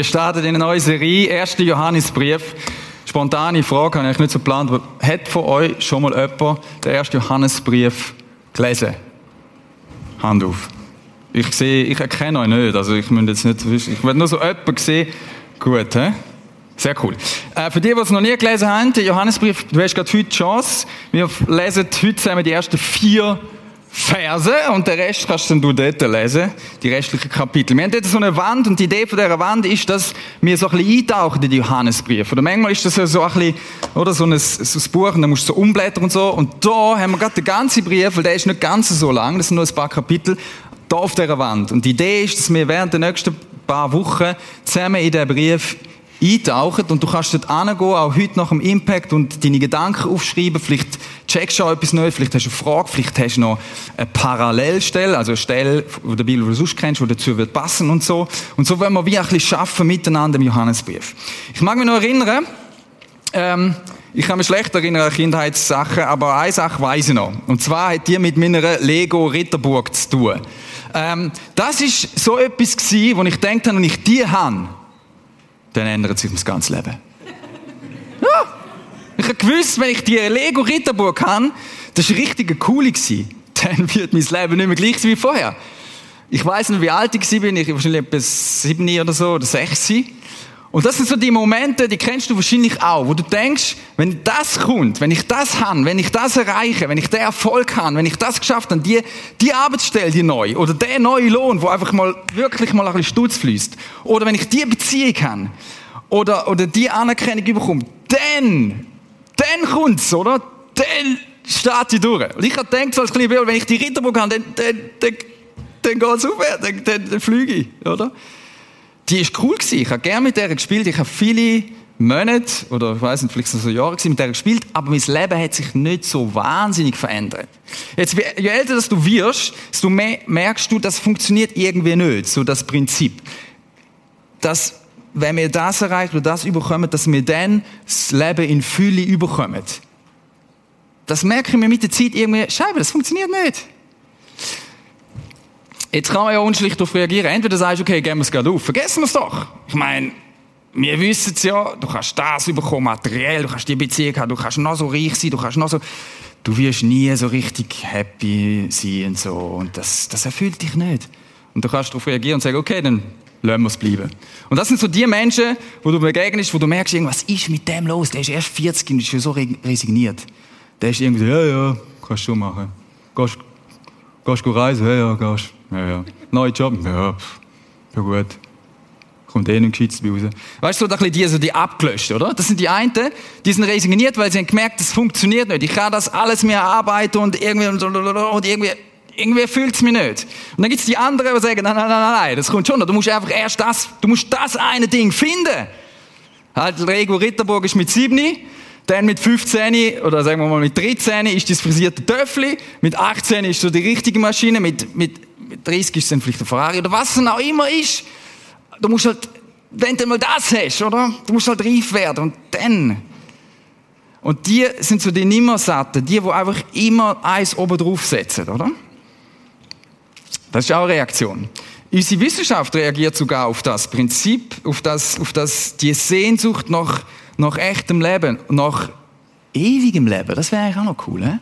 Wir starten in eine neue Serie, 1. Johannesbrief. Spontane Frage, habe ich nicht so geplant, aber hat von euch schon mal jemand den 1. Johannesbrief gelesen? Hand auf. Ich sehe, ich erkenne euch nicht, also ich muss jetzt nicht, ich werde nur so jemanden sehen. Gut, hä? Sehr cool. Äh, für die, die es noch nie gelesen haben, der Johannesbrief, du hast gerade heute die Chance. Wir lesen heute zusammen die ersten vier Verse und den Rest kannst du dort lesen, die restlichen Kapitel. Wir haben dort so eine Wand und die Idee von dieser Wand ist, dass wir so ein bisschen eintauchen in die Johannesbrief. Oder manchmal ist das ja so ein bisschen, oder so ein, so ein Buch und dann musst du so umblättern und so. Und da haben wir gerade den ganzen Brief, weil der ist nicht ganz so lang, das sind nur ein paar Kapitel, da auf dieser Wand. Und die Idee ist, dass wir während der nächsten paar Wochen zusammen in den Brief eintauchen und du kannst dort hingehen, auch heute nach dem Impact und deine Gedanken aufschreiben. Vielleicht checkst auch etwas Neues, vielleicht hast du eine Frage, vielleicht hast du noch eine Parallelstelle, also eine Stelle von der Bibel, die du sonst kennst, die dazu wird passen und so. Und so wollen wir wie ein bisschen schaffen miteinander im Johannesbrief. Ich mag mich noch erinnern, ähm, ich kann mich schlecht erinnern an Kindheitssachen, aber eine Sache weiß ich noch. Und zwar hat die mit meiner Lego Ritterburg zu tun. Ähm, das ist so etwas gewesen, wo ich gedacht habe, wenn ich die habe, dann ändert sich das ganze Leben. Ich habe gewusst, wenn ich die Lego Ritterburg habe, das war richtig cool gewesen. Dann wird mein Leben nicht mehr gleich wie vorher. Ich weiß nicht, wie alt ich war, ich wahrscheinlich etwa sieben oder so, oder sechs. Und das sind so die Momente, die kennst du wahrscheinlich auch, wo du denkst, wenn das kommt, wenn ich das habe, wenn ich das erreiche, wenn ich den Erfolg habe, wenn ich das geschafft habe, die, die Arbeitsstelle, die neu, oder der neue Lohn, wo einfach mal wirklich mal ein bisschen Stutz fließt, oder wenn ich die Beziehung habe, oder, oder die Anerkennung bekomme, dann, dann kommt's, oder? Dann steht die durch. Und ich habe gedacht, als kleiner Bild, wenn ich die Ritterburg habe, dann, dann, dann, dann geht's aufwärts, dann, dann, dann fliege ich, oder? die ist cool gewesen. Ich habe gerne mit der gespielt. Ich habe viele Monate oder ich weiß nicht, vielleicht so Jahre mit der gespielt, aber mein Leben hat sich nicht so wahnsinnig verändert. Jetzt, je älter du wirst, desto mehr merkst du, das funktioniert irgendwie nicht, so das Prinzip. Dass, wenn wir das erreichen oder das überkommen, dass wir dann das Leben in Fülle überkommen. Das merke ich mir mit der Zeit irgendwie, Scheibe, das funktioniert nicht. Jetzt kann man ja unschlicht darauf reagieren. Entweder sagst du, okay, geben wir es gerade auf. Vergessen wir es doch. Ich meine, wir wissen es ja, du kannst das bekommen, materiell, du kannst die Beziehung haben, du kannst noch so reich sein, du kannst noch so, du wirst nie so richtig happy sein und so. Und das, das erfüllt dich nicht. Und du kannst darauf reagieren und sagen, okay, dann lassen wir es bleiben. Und das sind so die Menschen, wo du begegnest, wo du merkst, irgendwas ist mit dem los. Der ist erst 40 und ist schon so resigniert. Der ist irgendwie so, ja, ja, kannst du machen. Gehst, gehst du reisen? Ja, ja, gehst. Ja, ja. Neuer Job? Ja, ja gut. Kommt eh nicht gescheit raus. Weißt du, so die, so die abgelöscht, oder? Das sind die einen, die sind resigniert, weil sie haben gemerkt, das funktioniert nicht. Ich kann das alles mehr arbeiten und irgendwie, und irgendwie, irgendwie fühlt es mich nicht. Und dann gibt es die anderen, die sagen, nein, nein, nein, nein, das kommt schon. Du musst einfach erst das, du musst das eine Ding finden. Halt, Rego Ritterburg ist mit sieben, dann mit 15 oder sagen wir mal mit 13 ist das frisierte Töffli, mit 18 ist so die richtige Maschine, mit, mit mit 30 ist es dann vielleicht ein Ferrari oder was es auch immer ist. Du musst halt, wenn du mal das hast, oder? Du musst halt reif werden und dann. Und die sind so die Nimmersatten, die, die einfach immer eins oben drauf setzen, oder? Das ist auch eine Reaktion. Unsere Wissenschaft reagiert sogar auf das Prinzip, auf das, auf das, die Sehnsucht nach, nach echtem Leben, nach ewigem Leben. Das wäre eigentlich auch noch cool, he?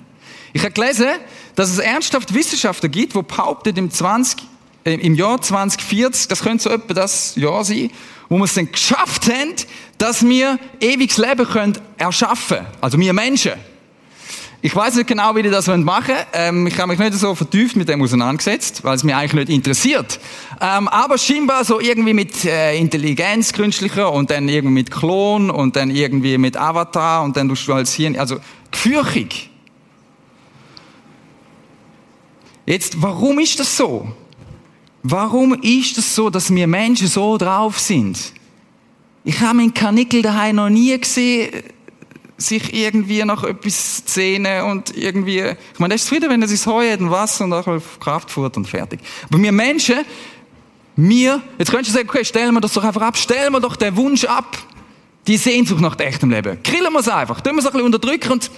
Ich habe gelesen, dass es ernsthaft Wissenschaftler gibt, die behaupten, im, 20, äh, im Jahr 2040, das könnte so etwa das Jahr sein, wo wir es dann geschafft haben, dass wir ewiges Leben können erschaffen Also wir Menschen. Ich weiß nicht genau, wie die das machen wollen. Ähm, ich habe mich nicht so vertieft mit dem auseinandergesetzt, weil es mich eigentlich nicht interessiert. Ähm, aber scheinbar so irgendwie mit äh, Intelligenz künstlicher und dann irgendwie mit Klon und dann irgendwie mit Avatar und dann tust du als Hirn, also gefürchig. Jetzt, warum ist das so? Warum ist das so, dass wir Menschen so drauf sind? Ich habe meinen Kanickel daheim noch nie gesehen, sich irgendwie nach etwas sehnen und irgendwie, ich meine, das ist zufrieden, wenn er sich Heu hat und Wasser und auch auf Kraft fährt und fertig. Aber wir Menschen, wir, jetzt könntest du sagen, okay, stellen wir das doch einfach ab, stellen wir doch den Wunsch ab, die Sehnsucht nach echtem Leben. Grillen wir es einfach, tun wir es ein bisschen unterdrücken und,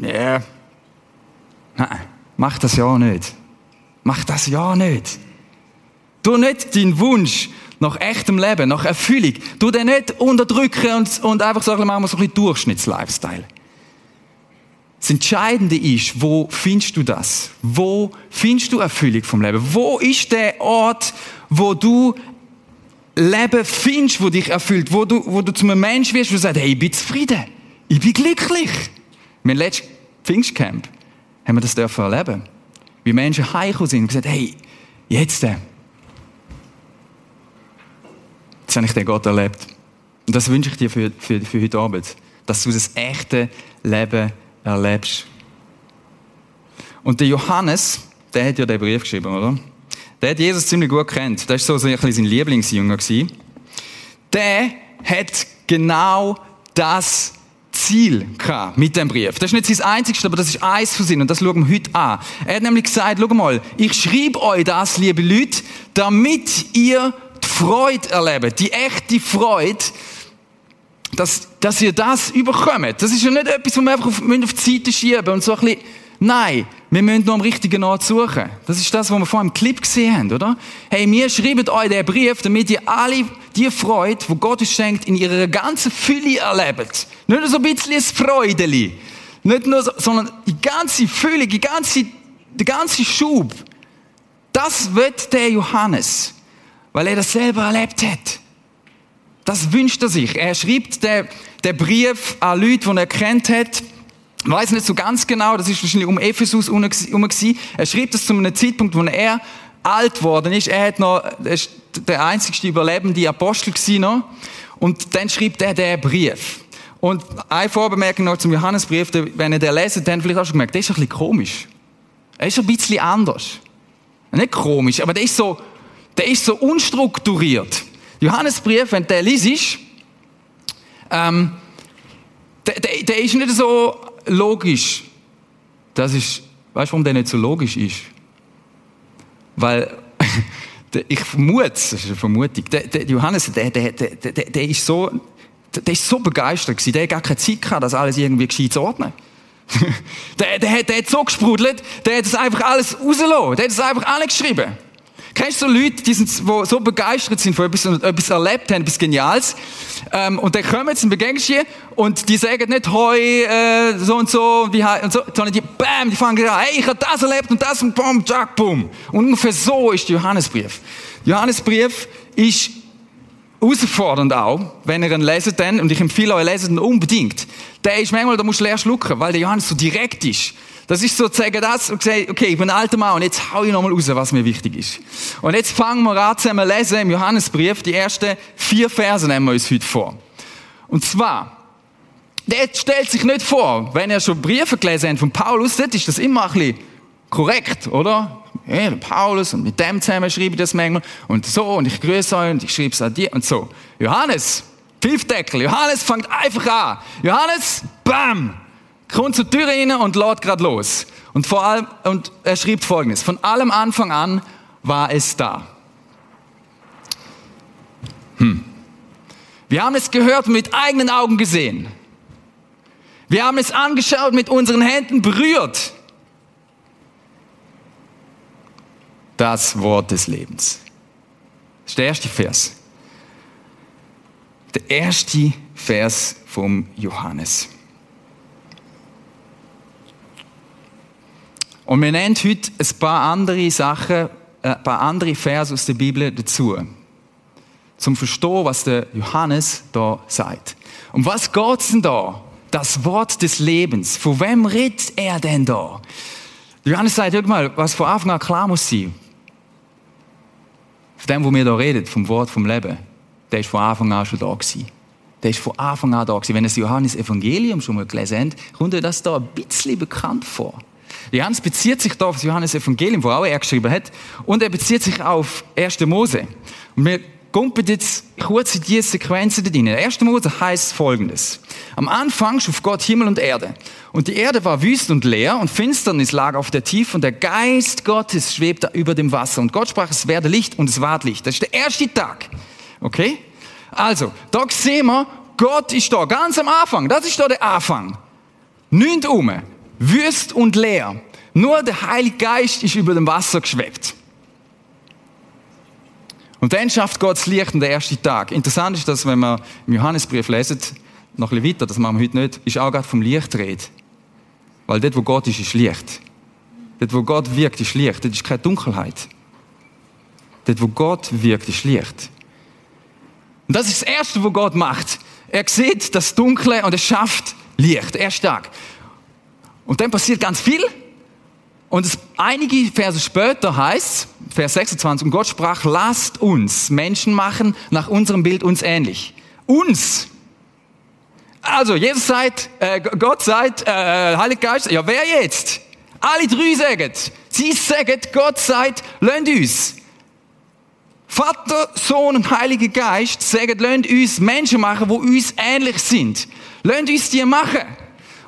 yeah. nein, mach das ja nicht. Mach das ja nicht. Tu nicht deinen Wunsch nach echtem Leben, nach Erfüllung. Du den nicht unterdrücken und, und einfach sagen, machen wir so ein bisschen Durchschnittslifestyle. Das Entscheidende ist, wo findest du das? Wo findest du Erfüllung vom Leben? Wo ist der Ort, wo du Leben findest, wo dich erfüllt, wo du, wo du zu einem Mensch wirst, du sagst, hey, ich bin zufrieden, ich bin glücklich. Mein letztes Pfingstcamp haben wir das dürfen erleben. Wie Menschen heimgekommen sind und gesagt, hey, jetzt, äh, jetzt habe ich den Gott erlebt. Und das wünsche ich dir für, für, für heute Abend, dass du das echte Leben erlebst. Und der Johannes, der hat ja den Brief geschrieben, oder? Der hat Jesus ziemlich gut kennt. Der war so ein bisschen sein Lieblingsjünger. Der hat genau das Ziel mit dem Brief. Das ist nicht sein einziges, aber das ist eins von ihnen und das schauen wir heute an. Er hat nämlich gesagt, schau mal, ich schreibe euch das, liebe Leute, damit ihr Freude erlebt, die echte Freude, dass, dass ihr das überkommt. Das ist ja nicht etwas, was wir einfach auf, auf die Seite schieben und so ein bisschen, nein, wir müssen nur am richtigen Ort suchen. Das ist das, was wir vorhin im Clip gesehen haben, oder? Hey, wir schreiben euch den Brief, damit ihr alle die Freude, die Gott uns schenkt, in ihrer ganzen Fülle erlebt. Nicht nur so ein bisschen ein Freudeli. Nicht nur so, sondern die ganze Fülle, die ganze, der ganze Schub. Das wird der Johannes, weil er das selber erlebt hat. Das wünscht er sich. Er schreibt den, den Brief an Leute, die er kennt hat. Ich weiß nicht so ganz genau, das ist wahrscheinlich um Ephesus herum. Er schreibt das zu einem Zeitpunkt, wo er alt worden ist. Er hat noch, er ist der einzigste überlebende Apostel gewesen noch. Und dann schreibt er den Brief. Und eine Vorbemerkung noch zum Johannesbrief, wenn ihr den lest, dann vielleicht auch schon gemerkt, der ist ein bisschen komisch. Er ist ein bisschen anders. Nicht komisch, aber der ist so, der ist so unstrukturiert. Johannesbrief, wenn der liest, ähm, der, der, der ist nicht so logisch. Das ist, weißt du, warum der nicht so logisch ist? Weil, ich vermute, das ist eine Vermutung, der, der Johannes, der, der, der, der, der ist so, der ist so begeistert gewesen, der hat gar keine Zeit gehabt, das alles irgendwie gescheit zu ordnen. der, der, der hat so gesprudelt, der hat das einfach alles rausgelassen, der hat das einfach alle geschrieben. Kennst du so Leute, die sind, die so begeistert sind von etwas, etwas erlebt haben, etwas Geniales, ähm, und dann kommen sie und begegnen hier und die sagen nicht, hoi, äh, so und so, wie, und so, sondern die, bam, die fangen an, hey, ich habe das erlebt und das und bam, jack, boom. Und ungefähr so ist der Johannesbrief. Der Johannesbrief ist herausfordernd auch, wenn ihr ihn leset dann, und ich empfehle euch, leset ihn unbedingt. Der ist manchmal, da musst du leer schlucken, weil der Johannes so direkt ist. Das ist sozusagen das, und gesagt, okay, ich bin ein alter Mann und jetzt hau ich nochmal raus, was mir wichtig ist. Und jetzt fangen wir an zusammen lesen im Johannesbrief, die ersten vier Verse nehmen wir uns heute vor. Und zwar, der stellt sich nicht vor, wenn ihr schon Briefe gelesen habt von Paulus, das ist das immer ein bisschen korrekt, oder? Ja, Paulus und mit dem zusammen schreibe ich das manchmal und so und ich grüße euch und ich schreibe es an dir und so. Johannes, Pfiffdeckel, Johannes fängt einfach an. Johannes, bam, kommt zur Tür rein und lädt gerade los. Und vor allem, und er schrieb folgendes, von allem Anfang an war es da. Hm. Wir haben es gehört und mit eigenen Augen gesehen. Wir haben es angeschaut, mit unseren Händen berührt. Das Wort des Lebens. Das ist der erste Vers. Der erste Vers vom Johannes. Und wir nennen heute ein paar andere Sachen, äh, ein paar andere Verse aus der Bibel dazu. Zum Verstehen, was der Johannes da sagt. Um was geht's denn da? Das Wort des Lebens. Von wem redet er denn da? Johannes sagt, hör mal, was von Anfang an klar muss sein. Von dem, wo wir da reden, vom Wort vom Leben, der ist von Anfang an schon da gewesen. Der ist von Anfang an da gewesen. Wenn ihr das Johannes Evangelium schon mal gelesen habt, kommt euch das da ein bisschen bekannt vor. Johannes bezieht sich da auf das Johannes Evangelium, wo auch er geschrieben hat, und er bezieht sich auf 1. Mose. Und wir kommen jetzt kurz in diese Sequenzen drin. 1. Mose heißt folgendes. Am Anfang schuf Gott Himmel und Erde. Und die Erde war wüst und leer und Finsternis lag auf der Tiefe und der Geist Gottes schwebte über dem Wasser. Und Gott sprach, es werde Licht und es ward Licht. Das ist der erste Tag. Okay? Also, da sehen wir, Gott ist da, ganz am Anfang. Das ist da der Anfang. Nicht um wüst und leer. Nur der Heilige Geist ist über dem Wasser geschwebt. Und dann schafft Gott das Licht an den ersten Tag. Interessant ist, dass wenn man im Johannesbrief lesen, noch ein bisschen weiter, das machen wir heute nicht, ist auch gerade vom Licht redet. Weil dort, wo Gott ist, ist Licht. Dort, wo Gott wirkt, ist Licht. Dort ist keine Dunkelheit. Dort, wo Gott wirkt, ist Licht. Und das ist das Erste, was Gott macht. Er sieht das Dunkle und er schafft Licht. Er ist stark. Und dann passiert ganz viel. Und es, einige Verse später heißt, Vers 26, und Gott sprach, lasst uns Menschen machen, nach unserem Bild uns ähnlich. Uns. Also, Jesus sagt, äh, Gott sagt, äh, Heiliger Geist, ja, wer jetzt? Alle drei sagen, sie sagen, Gott sagt, lasst uns. Vater, Sohn und Heiliger Geist sagen, lasst uns Menschen machen, die uns ähnlich sind. Lasst uns die machen.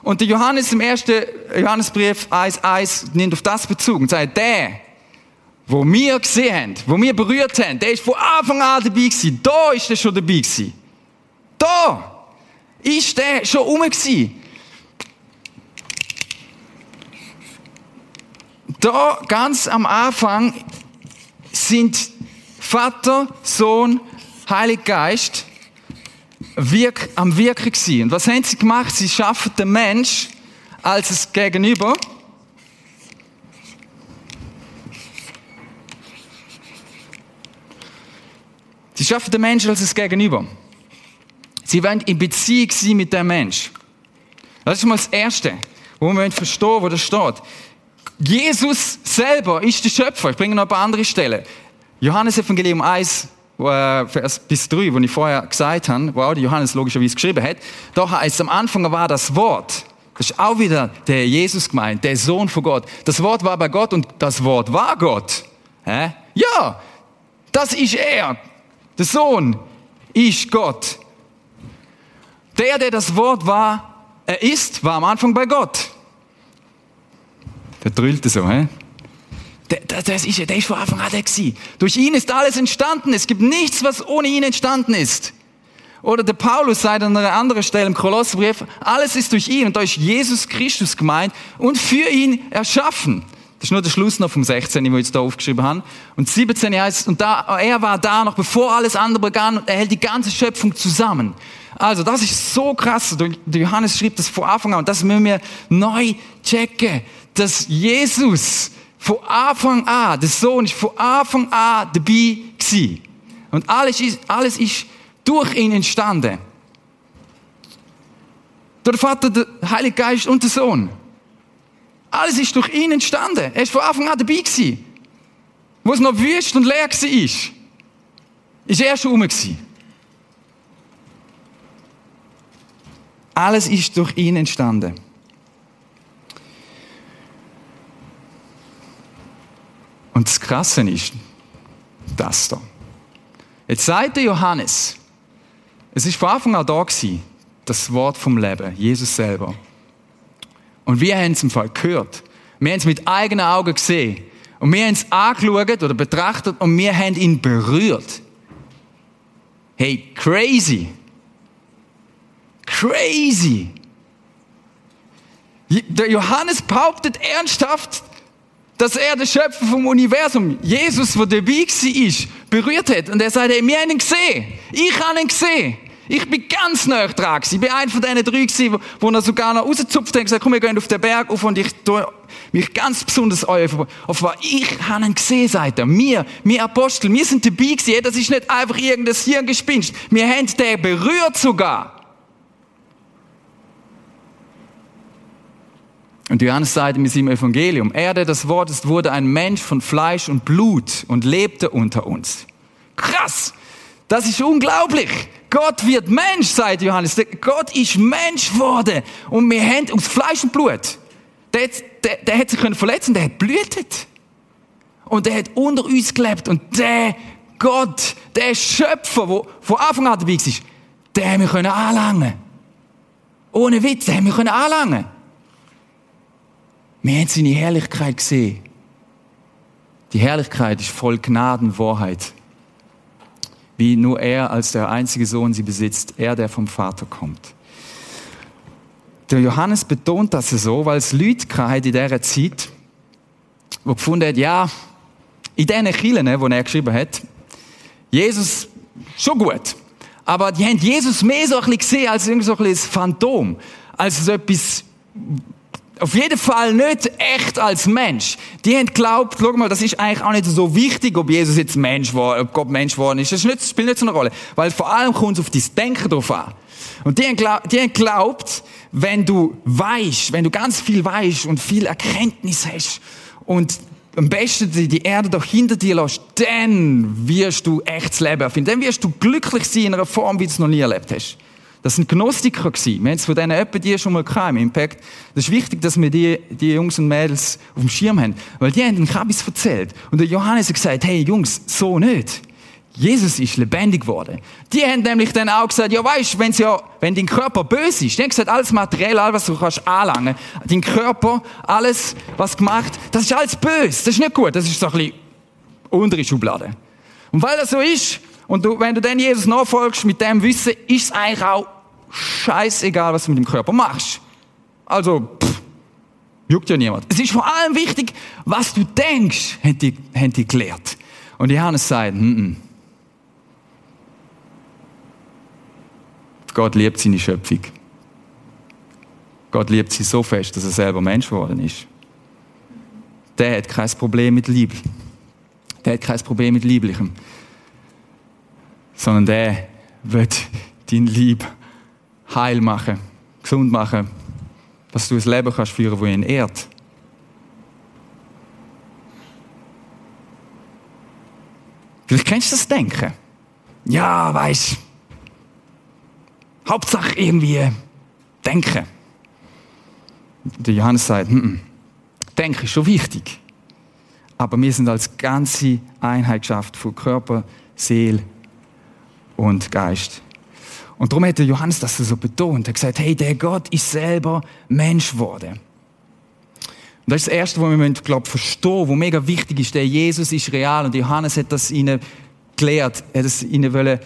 Und der Johannes im ersten Johannesbrief 1,1 nimmt auf das Bezug und sagt, der, wo wir gesehen haben, wo wir berührt haben, der ist von Anfang an dabei gewesen. Da ist er schon dabei gewesen. Da ist der schon rum gewesen. Da ganz am Anfang sind Vater, Sohn, Heiliger Geist wirk, am Wirken gewesen. Und was haben sie gemacht? Sie schaffen den Mensch als es Gegenüber. Sie schaffen den Menschen als es Gegenüber. Sie wollen in Beziehung sein mit dem Mensch. Das ist mal das Erste, wo wir verstehen, wo das steht. Jesus selber ist der Schöpfer. Ich bringe noch ein paar andere Stellen. Johannes Evangelium 1, äh, Vers bis 3, wo ich vorher gesagt habe, wo auch Johannes logischerweise geschrieben hat, da heißt am Anfang war das Wort. Das ist auch wieder der Jesus gemeint, der Sohn von Gott. Das Wort war bei Gott und das Wort war Gott. Hä? Ja, das ist er. Der Sohn ist Gott. Der, der das Wort war, er ist, war am Anfang bei Gott. Der drüllte so, hä? Der, das ist, der ist von Anfang an der gewesen. Durch ihn ist alles entstanden. Es gibt nichts, was ohne ihn entstanden ist. Oder der Paulus sagt an einer anderen Stelle im Kolosserbrief, alles ist durch ihn und da ist Jesus Christus gemeint und für ihn erschaffen. Das ist nur der Schluss noch vom 16, den wir jetzt da aufgeschrieben haben. Und 17 heißt, und da, er war da noch bevor alles andere begann und er hält die ganze Schöpfung zusammen. Also, das ist so krass. Der Johannes schrieb das vor Anfang an und das müssen wir neu checken, dass Jesus von Anfang an, der Sohn ist von Anfang an dabei gewesen. Und alles ist, alles ist durch ihn entstanden. Durch den Vater, der Heilige Geist und der Sohn. Alles ist durch ihn entstanden. Er ist von Anfang an dabei gewesen. Wo es noch wüst und leer war, ist er schon rum gewesen. Alles ist durch ihn entstanden. Und das Krasse ist das da. Jetzt sagt der Johannes, es ist von Anfang an da gewesen, das Wort vom Leben, Jesus selber. Und wir haben es im Fall gehört. Wir haben es mit eigenen Augen gesehen. Und wir haben es angeschaut oder betrachtet und wir haben ihn berührt. Hey, crazy. Crazy. Der Johannes behauptet ernsthaft, dass er der Schöpfer vom Universum, Jesus, der dabei war, berührt hat. Und er sagt, hey, wir haben ihn gesehen. Ich habe ihn gesehen. Ich bin ganz nah dran Ich bin einer von diesen drei gewesen, wo, er sogar noch rausgezupft hat und gesagt, komm, wir gehen auf den Berg auf und ich tue mich ganz besonders euch auf was ich habe ihn gesehen, sagt er. Wir, wir Apostel, wir sind dabei gewesen. Das ist nicht einfach irgendein Hirngespinst. Wir haben den berührt sogar. Und Johannes sagt in seinem Evangelium, er, der das Wort ist, wurde ein Mensch von Fleisch und Blut und lebte unter uns. Krass! Das ist unglaublich. Gott wird Mensch, sagt Johannes. Gott ist Mensch geworden. Und wir haben aus Fleisch und Blut. Der, der, der hat sich verletzen der hat blühtet. Und der hat unter uns gelebt. Und der Gott, der Schöpfer, der von Anfang an dabei war, den haben wir können anlangen. Ohne Witz, den haben wir können anlangen. Wir haben seine Herrlichkeit gesehen. Die Herrlichkeit ist voll Gnaden, Wahrheit. Wie nur er als der einzige Sohn sie besitzt, er, der vom Vater kommt. Der Johannes betont das so, weil es Leute in dieser Zeit, wo gefunden hat, ja, in diesen Kirchen, die er geschrieben hat, Jesus, schon gut. Aber die haben Jesus mehr so ein bisschen gesehen als irgendwie so ein bisschen Phantom. Als so etwas, auf jeden Fall nicht echt als Mensch. Die haben geglaubt, schau mal, das ist eigentlich auch nicht so wichtig, ob Jesus jetzt Mensch war, ob Gott Mensch geworden ist. Das spielt nicht so eine Rolle. Weil vor allem kommt es auf dein Denken drauf an. Und die haben, glaub, geglaubt, wenn du weißt, wenn du ganz viel weißt und viel Erkenntnis hast und am besten die Erde doch hinter dir lässt, dann wirst du echtes Leben erfinden. Dann wirst du glücklich sein in einer Form, wie du es noch nie erlebt hast. Das sind Gnostiker gewesen. Wir haben es von denen etwa die schon mal gehabt, im Impact. Das ist wichtig, dass wir die, die Jungs und Mädels auf dem Schirm haben. Weil die haben den Kabis erzählt. Und der Johannes hat gesagt, hey Jungs, so nicht. Jesus ist lebendig geworden. Die haben nämlich dann auch gesagt, ja weißt, wenn's ja, wenn dein Körper böse ist, die haben gesagt, alles materiell, alles, was du kannst anlangen, dein Körper, alles, was gemacht, das ist alles böse, das ist nicht gut, das ist so ein bisschen untere Schublade. Und weil das so ist, und du, wenn du dann Jesus nachfolgst mit dem Wissen, ist es eigentlich auch scheißegal, was du mit dem Körper machst. Also, pff, juckt ja niemand. Es ist vor allem wichtig, was du denkst, haben die, haben die gelehrt. Und Johannes sagt, mm -mm. Gott liebt seine Schöpfung. Gott liebt sie so fest, dass er selber Mensch geworden ist. Der hat kein Problem mit Liebe. Der hat kein Problem mit Lieblichem. Sondern der wird dein Lieb heil machen, gesund machen, dass du ein Leben kannst führen, wo ihn ehrt. Vielleicht kennst du das Denken. Ja, weißt Hauptsache irgendwie denken. Der Johannes sagt, hm, hm, denken ist schon wichtig. Aber wir sind als ganze Einheit geschafft von Körper, Seele und Geist. Und darum hat der Johannes das so betont. Er hat gesagt, hey, der Gott ist selber Mensch geworden. Und das ist das Erste, was wir, glaube verstehen, was mega wichtig ist. Der Jesus ist real. Und Johannes hat das ihnen gelehrt. Er hat es ihnen wollen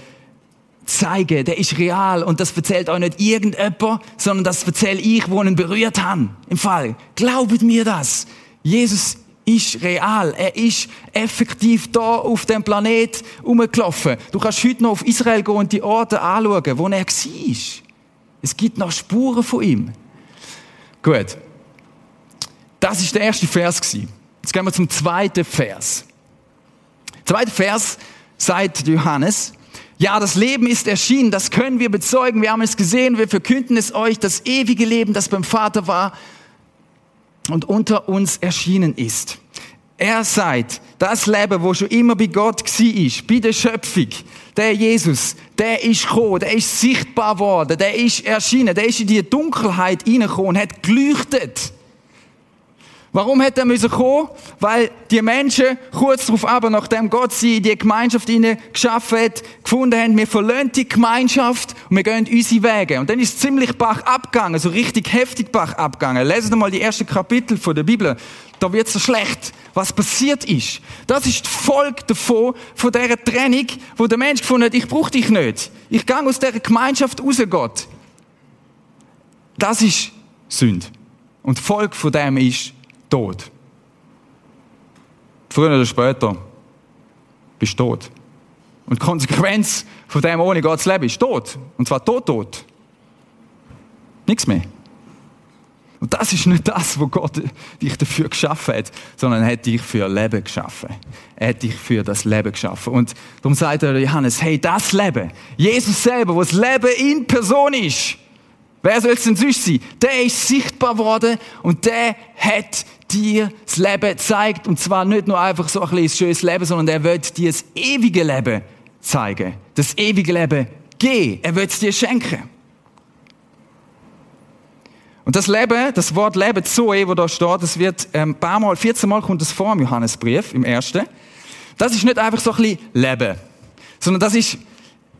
zeigen, der ist real und das erzählt euch nicht irgendjemand, sondern das erzähle ich, wo ihn berührt haben. Im Fall. Glaubet mir das. Jesus ist real. Er ist effektiv da auf dem Planet rumgelaufen. Du kannst heute noch auf Israel gehen und die Orte anschauen, wo er war. Es gibt noch Spuren von ihm. Gut. Das ist der erste Vers Jetzt gehen wir zum zweiten Vers. Der zweite Vers sagt Johannes, ja, das Leben ist erschienen, das können wir bezeugen, wir haben es gesehen, wir verkünden es euch, das ewige Leben, das beim Vater war und unter uns erschienen ist. Er seid das Leben, wo schon immer bei Gott war, bei der Schöpfung. Der Jesus, der ist gekommen, der ist sichtbar worden, der ist erschienen, der ist in die Dunkelheit hineingekommen und hat geleuchtet. Warum hat er müssen kommen? Weil die Menschen kurz darauf aber, nachdem Gott sie in die Gemeinschaft ihnen geschaffen hat, gefunden haben, wir verlassen die Gemeinschaft und wir gehen unsere Wege. Und dann ist es ziemlich Bach abgegangen, so richtig heftig Bach abgegangen. Lesen Sie mal die ersten Kapitel von der Bibel. Da wird so schlecht, was passiert ist. Das ist die Folge davon, von dieser Trennung, wo der Mensch gefunden hat, ich brauche dich nicht. Ich gehe aus dieser Gemeinschaft raus, Gott. Das ist Sünde. Und die Folge von dem ist, tot. Früher oder später bist du tot. Und die Konsequenz von dem ohne Gottes Leben ist tot. Und zwar tot, tot. Nichts mehr. Und das ist nicht das, wo Gott dich dafür geschaffen hat, sondern er hat dich für Leben geschaffen. Er hat dich für das Leben geschaffen. Und darum sagt er Johannes, hey, das Leben, Jesus selber, wo das Leben in Person ist, wer soll es denn sonst sein? Der ist sichtbar worden und der hat dir das Leben zeigt. Und zwar nicht nur einfach so ein bisschen schönes Leben, sondern er wird dir das ewige Leben zeigen. Das ewige Leben geben. Er wird es dir schenken. Und das Leben, das Wort Leben, Zoe, wo da steht, das wird ähm, ein paar Mal, 14 Mal kommt das vor im Johannesbrief, im ersten. Das ist nicht einfach so ein bisschen Leben, sondern das ist,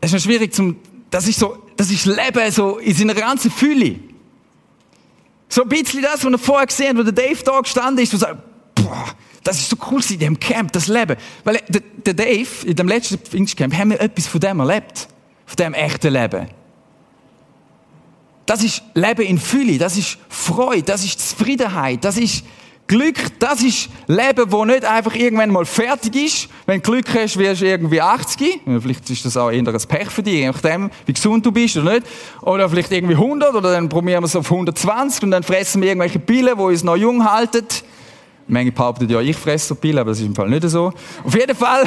das ist schwierig zum, das ist so, das ist Leben so in seiner ganzen Fülle. So ein bisschen das, was wir vorher gesehen haben, wo der Dave da gestanden ist und sagt, boah, das ist so cool in dem Camp, das Leben. Weil der, der Dave, in dem letzten Pfingstcamp, haben wir etwas von dem erlebt. Von dem echten Leben. Das ist Leben in Fülle, das ist Freude, das ist Zufriedenheit, das ist Glück, das ist Leben, wo nicht einfach irgendwann mal fertig ist. Wenn du Glück hast, wirst du irgendwie 80. Vielleicht ist das auch eher ein Pech für dich, je nachdem, wie gesund du bist oder nicht. Oder vielleicht irgendwie 100 oder dann probieren wir es auf 120 und dann fressen wir irgendwelche Pillen, die uns noch jung halten. Manche behaupten ja, ich fresse so Pillen, aber das ist im Fall nicht so. Auf jeden Fall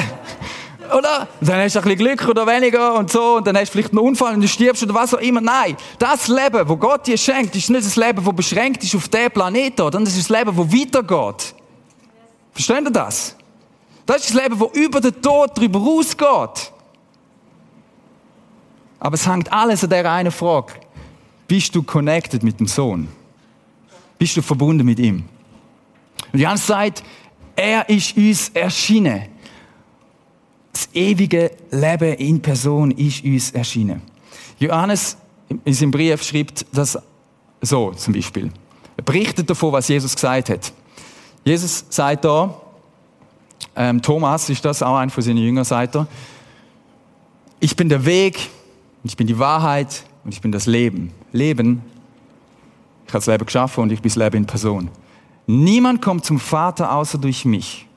oder? Dann hast du ein bisschen Glück oder weniger und so, und dann hast du vielleicht einen Unfall und du stirbst oder was auch immer. Nein, das Leben, wo Gott dir schenkt, ist nicht das Leben, das beschränkt ist auf diesen Planeten, sondern das ist das Leben, das weitergeht. Versteht ihr das? Das ist das Leben, das über den Tod drüber rausgeht. Aber es hängt alles an dieser einen Frage. Bist du connected mit dem Sohn? Bist du verbunden mit ihm? Und Johannes sagt, er ist uns erschienen. Das ewige Leben in Person ist uns erschienen. Johannes in seinem Brief schreibt das so zum Beispiel. Er berichtet davon, was Jesus gesagt hat. Jesus sagt da, ähm, Thomas ist das, auch ein von seinen Jüngern, sagt er, ich bin der Weg, ich bin die Wahrheit und ich bin das Leben. Leben, ich habe das Leben geschaffen und ich bin das Leben in Person. Niemand kommt zum Vater außer durch mich.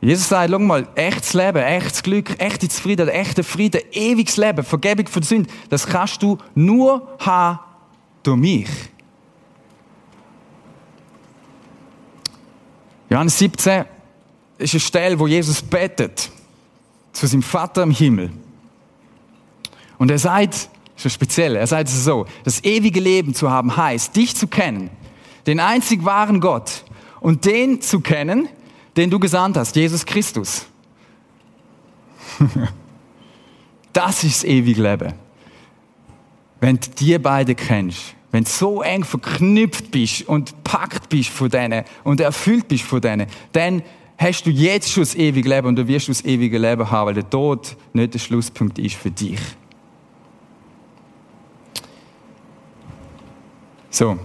Jesus sagt, schau mal, echtes Leben, echtes Glück, echte Zufriedenheit, echter Frieden, ewiges Leben, Vergebung von Sünden, das kannst du nur haben durch mich. Johannes 17 ist eine Stelle, wo Jesus betet zu seinem Vater im Himmel. Und er sagt, schon speziell, er sagt es so, das ewige Leben zu haben heißt, dich zu kennen, den einzig wahren Gott und den zu kennen, den du gesandt hast, Jesus Christus. das ist das ewige Leben. Wenn du die beiden kennst, wenn du so eng verknüpft bist und packt bist von denen und erfüllt bist von denen, dann hast du jetzt schon das ewige Leben und du wirst das ewige Leben haben, weil der Tod nicht der Schlusspunkt ist für dich. So.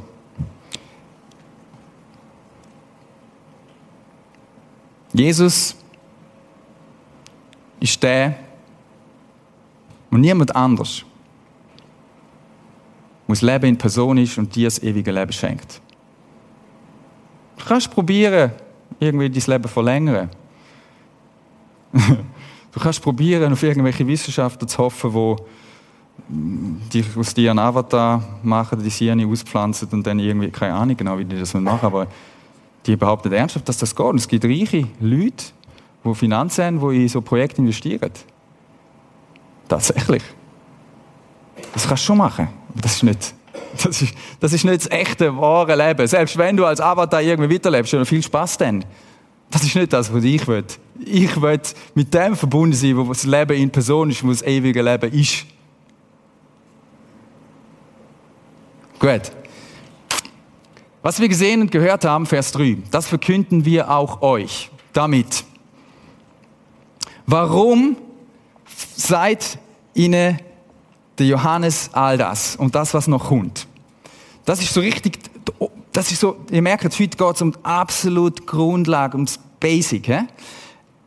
Jesus ist der und niemand anders, wo das Leben in Person ist und dir das ewige Leben schenkt. Du kannst probieren, irgendwie dein Leben verlängern. du kannst probieren, auf irgendwelche Wissenschaftler zu hoffen, wo die aus dir einen Avatar machen, die Hirne auspflanzen und dann irgendwie, keine Ahnung genau, wie die das machen, aber die behaupten ernsthaft, dass das geht. Und es gibt reiche Leute, die Finanzen haben, die in so Projekte investieren. Tatsächlich. Das kannst du schon machen. Aber das ist nicht, das ist, das ist nicht das echte, wahre Leben. Selbst wenn du als Avatar irgendwie weiterlebst, du viel Spaß dann. Das ist nicht das, was ich will. Ich will mit dem verbunden sein, wo das Leben in Person ist, wo das ewige Leben ist. Gut. Was wir gesehen und gehört haben, Vers 3, das verkünden wir auch euch damit. Warum seid ihnen der Johannes all das und das, was noch kommt? Das ist so richtig, das ist so, ihr merkt, heute geht es um die absolute Grundlage, um das Basic. He?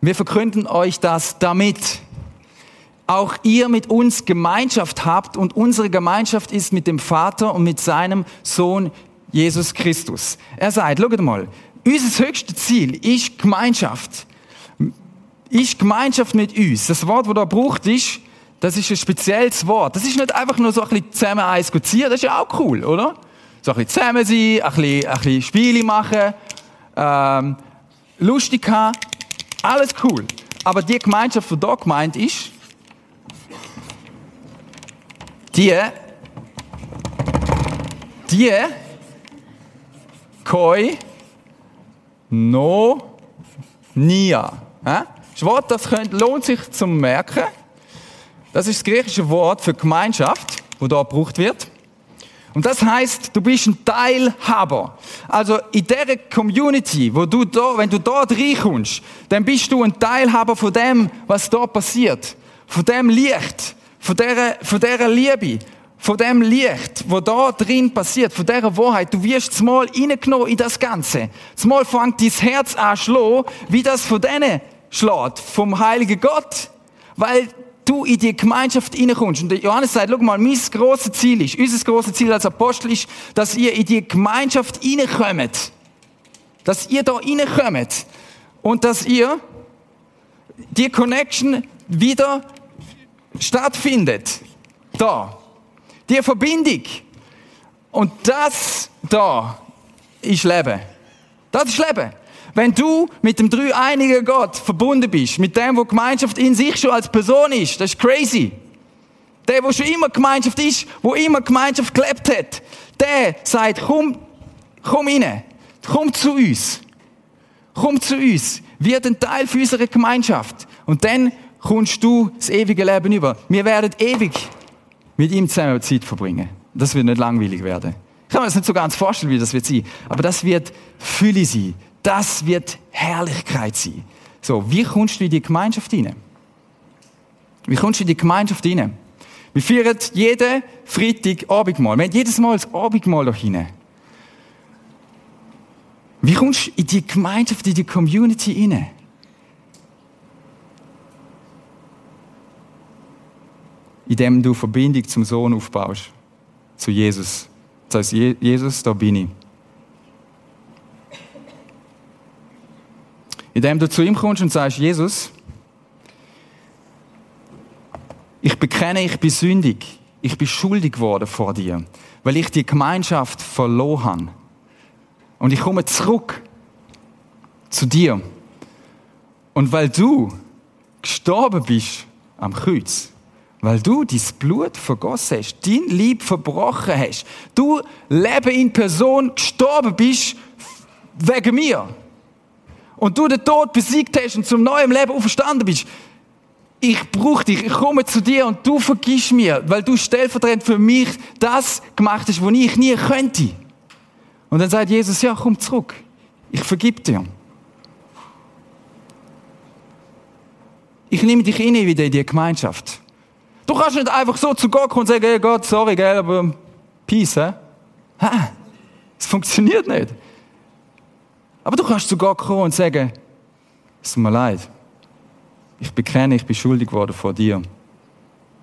Wir verkünden euch das damit, auch ihr mit uns Gemeinschaft habt und unsere Gemeinschaft ist mit dem Vater und mit seinem Sohn Jesus Christus. Er sagt, schaut mal, unser höchstes Ziel ist Gemeinschaft. Ist Gemeinschaft mit uns. Das Wort, das da braucht, ist, das ist ein spezielles Wort. Das ist nicht einfach nur so ein bisschen zusammen eins ziehen, das ist ja auch cool, oder? So ein bisschen zusammen sein, ein bisschen, ein bisschen Spiele machen, ähm, lustig haben, alles cool. Aber die Gemeinschaft, die da gemeint ist, die, die Koi no nia. Das Wort, das lohnt sich zum Merken. Das ist das griechische Wort für Gemeinschaft, wo da gebraucht wird. Und das heißt, du bist ein Teilhaber. Also in der Community, wo du da, wenn du dort reinkommst, dann bist du ein Teilhaber von dem, was da passiert. Von dem Licht, von der, von der Liebe, von dem Licht, wo da drin passiert, von dieser Wahrheit, du wirst mal reingenommen in das Ganze. Mal fängt dein Herz an schlagen, wie das von denen schlägt, vom heiligen Gott. Weil du in die Gemeinschaft hineinkommst. Und Johannes sagt, schau mal, mein grosses Ziel ist, unser grosses Ziel als Apostel ist, dass ihr in die Gemeinschaft hineinkommt. Dass ihr da reinkommt. Und dass ihr die Connection wieder stattfindet. Da. Die Verbindung. Und das da ist Leben. Das ist Leben. Wenn du mit dem dreieinigen Gott verbunden bist, mit dem, wo Gemeinschaft in sich schon als Person ist, das ist crazy. Der, wo schon immer Gemeinschaft ist, wo immer Gemeinschaft gelebt hat, der sagt, komm, komm rein, komm zu uns. Komm zu uns, wird ein Teil für unsere Gemeinschaft. Und dann kommst du das ewige Leben über. Wir werden ewig mit ihm zusammen Zeit verbringen. Das wird nicht langweilig werden. Ich kann mir das nicht so ganz vorstellen, wie das wird sein. Aber das wird Fülle sein. Das wird Herrlichkeit sein. So, wie kommst du in die Gemeinschaft hinein? Wie kommst du in die Gemeinschaft hinein? Wir feiern jeden Freitag Abendmahl. Wir haben jedes Mal das Abendmahl da hinein. Wie kommst du in die Gemeinschaft, in die Community hinein? Indem du Verbindung zum Sohn aufbaust, zu Jesus. Das heißt, Jesus, da bin ich. Indem du zu ihm kommst und sagst, Jesus, ich bekenne, ich bin sündig. Ich bin schuldig geworden vor dir, weil ich die Gemeinschaft verloren habe. Und ich komme zurück zu dir. Und weil du gestorben bist am Kreuz, weil du dein Blut vergossen hast, dein Lieb verbrochen hast, du Leben in Person gestorben bist wegen mir. Und du den Tod besiegt hast und zum neuen Leben auferstanden bist. Ich brauche dich, ich komme zu dir und du vergisst mir, weil du stellvertretend für mich das gemacht hast, was ich nie könnte. Und dann sagt Jesus, ja, komm zurück. Ich vergib dir. Ich nehme dich rein wieder in die Gemeinschaft. Du kannst nicht einfach so zu Gott kommen und sagen, hey Gott, sorry, gell, aber Peace, hä? Hä? Das funktioniert nicht. Aber du kannst zu Gott kommen und sagen, es tut mir leid. Ich bekenne, ich bin schuldig geworden vor dir.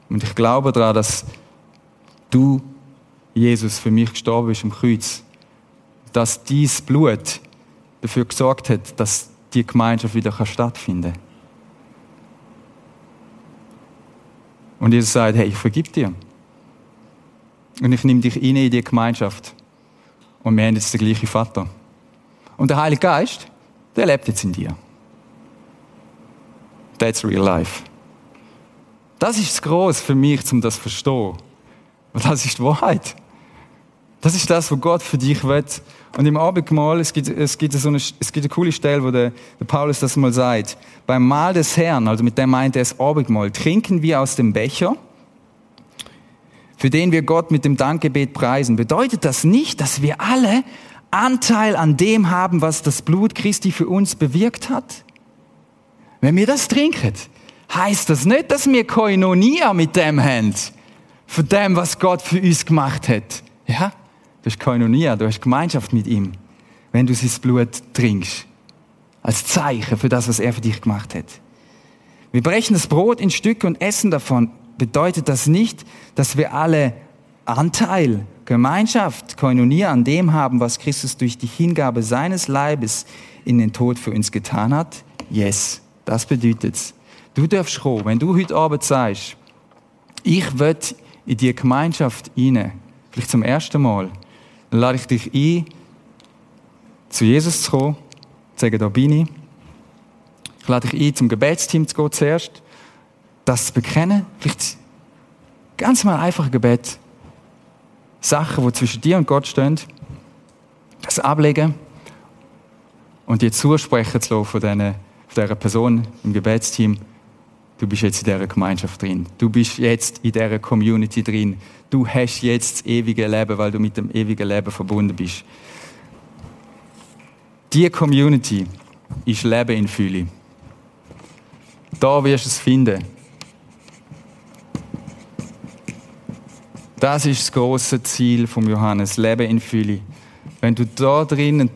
Und ich glaube daran, dass du, Jesus, für mich gestorben bist am Kreuz. Dass dies Blut dafür gesorgt hat, dass die Gemeinschaft wieder stattfinden kann. Und Jesus sagt, hey, ich vergib dir. Und ich nehme dich in die Gemeinschaft. Und wir haben jetzt den gleichen Vater. Und der Heilige Geist, der lebt jetzt in dir. That's real life. Das ist groß für mich, um das zu verstehen. Und das ist die Wahrheit. Das ist das, was Gott für dich will. Und im Abendmahl, es gibt, es gibt, so eine, es gibt eine coole Stelle, wo der, der Paulus das mal sagt. Beim Mahl des Herrn, also mit dem meint er das Abendmahl, trinken wir aus dem Becher, für den wir Gott mit dem Dankgebet preisen. Bedeutet das nicht, dass wir alle Anteil an dem haben, was das Blut Christi für uns bewirkt hat? Wenn wir das trinken, heißt das nicht, dass wir Koinonia mit dem haben, von dem, was Gott für uns gemacht hat. Ja? Du hast Koinonia, du hast Gemeinschaft mit ihm, wenn du sein Blut trinkst. Als Zeichen für das, was er für dich gemacht hat. Wir brechen das Brot in Stücke und essen davon. Bedeutet das nicht, dass wir alle Anteil, Gemeinschaft, Koinonia an dem haben, was Christus durch die Hingabe seines Leibes in den Tod für uns getan hat? Yes, das bedeutet es. Du darfst kommen, wenn du heute Abend sagst, ich will in die Gemeinschaft hinein, vielleicht zum ersten Mal, dann lade ich dich ein, zu Jesus zu kommen, zu sagen, da bin ich. Ich lade dich ein, zum Gebetsteam zu gehen zuerst, das zu bekennen, vielleicht ganz mal einfach Gebet. Sachen, die zwischen dir und Gott stehen, das ablegen und dir zusprechen zu lassen von, von dieser Person im Gebetsteam. Du bist jetzt in dieser Gemeinschaft drin. Du bist jetzt in dieser Community drin du hast jetzt das ewige Leben, weil du mit dem ewigen Leben verbunden bist. Die Community ist Leben in Fülle. Da wirst du es finden. Das ist das große Ziel von Johannes, Leben in Fülle. Wenn du da drin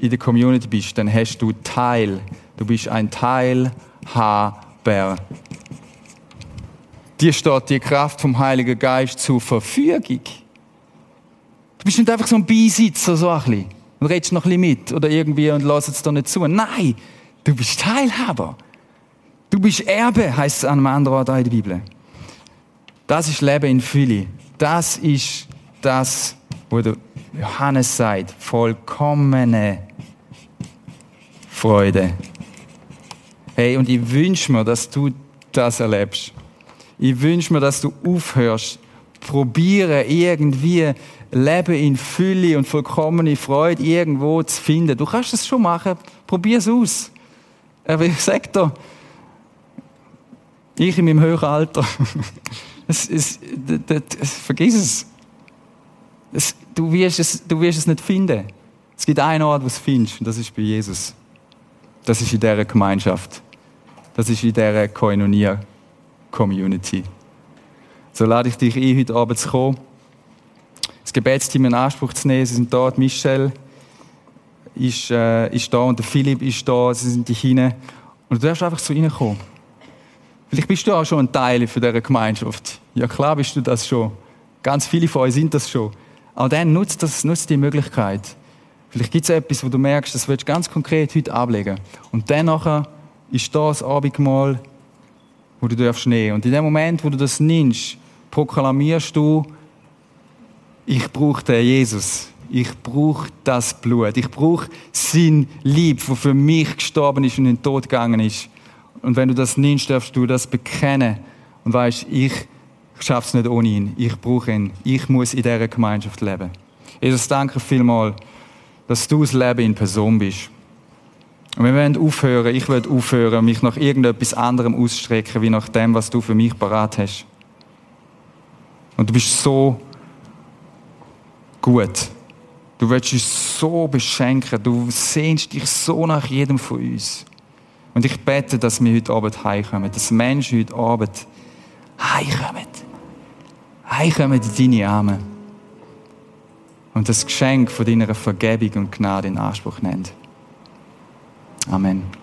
in der Community bist, dann hast du Teil. Du bist ein Teilhaber. dir steht die Kraft vom Heiligen Geist zur Verfügung. Du bist nicht einfach so ein Beisitzer, so ein bisschen, und redest noch ein bisschen mit oder irgendwie und lässt es dir nicht zu. Nein, du bist Teilhaber. Du bist Erbe, heißt es an einem anderen Ort in der Bibel. Das ist Leben in Fülle. Das ist das, wo der Johannes sagt, vollkommene Freude. Hey, und ich wünsche mir, dass du das erlebst. Ich wünsche mir, dass du aufhörst, probieren irgendwie Leben in Fülle und vollkommene Freude irgendwo zu finden. Du kannst es schon machen, probier es aus. Aber ich sag dir, ich in meinem höheren Alter, es, es, das, das, vergiss es. es. du, wirst es. Du wirst es nicht finden. Es gibt einen Ort, wo du es findest, und das ist bei Jesus. Das ist in dieser Gemeinschaft. Das ist in dieser Koinonia-Community. So lade ich dich ein, heute Abend zu kommen, das Gebetsteam in Anspruch zu nehmen. Sie sind da, Michelle ist, äh, ist da und der Philipp ist da, sie sind die hinein. Und du darfst einfach zu ihnen kommen. Vielleicht bist du auch schon ein Teil von dieser Gemeinschaft. Ja klar bist du das schon. Ganz viele von euch sind das schon. Aber dann nutzt, das, nutzt die Möglichkeit. Vielleicht gibt es etwas, wo du merkst, das willst du ganz konkret heute ablegen. Und dann nachher ist das Abendmahl, wo du darfst nehmen. Und in dem Moment, wo du das nimmst, proklamierst du, ich brauche den Jesus. Ich brauche das Blut. Ich brauche sein Lieb, wo für mich gestorben ist und in den Tod gegangen ist. Und wenn du das nimmst, darfst du das bekennen und weißt, ich schaffe es nicht ohne ihn. Ich brauche ihn. Ich muss in dieser Gemeinschaft leben. Jesus, danke vielmals, dass du das Leben in Person bist. Und wir wollen aufhören, ich will aufhören, mich nach irgendetwas anderem ausstrecken, wie nach dem, was du für mich parat hast. Und du bist so gut. Du willst uns so beschenken. Du sehnst dich so nach jedem von uns. Und ich bete, dass wir heute Abend heimkommen, dass Menschen heute Abend heimkommen. Heimkommen in deine Arme. Und das Geschenk von deiner Vergebung und Gnade in Anspruch nehmen. Amen.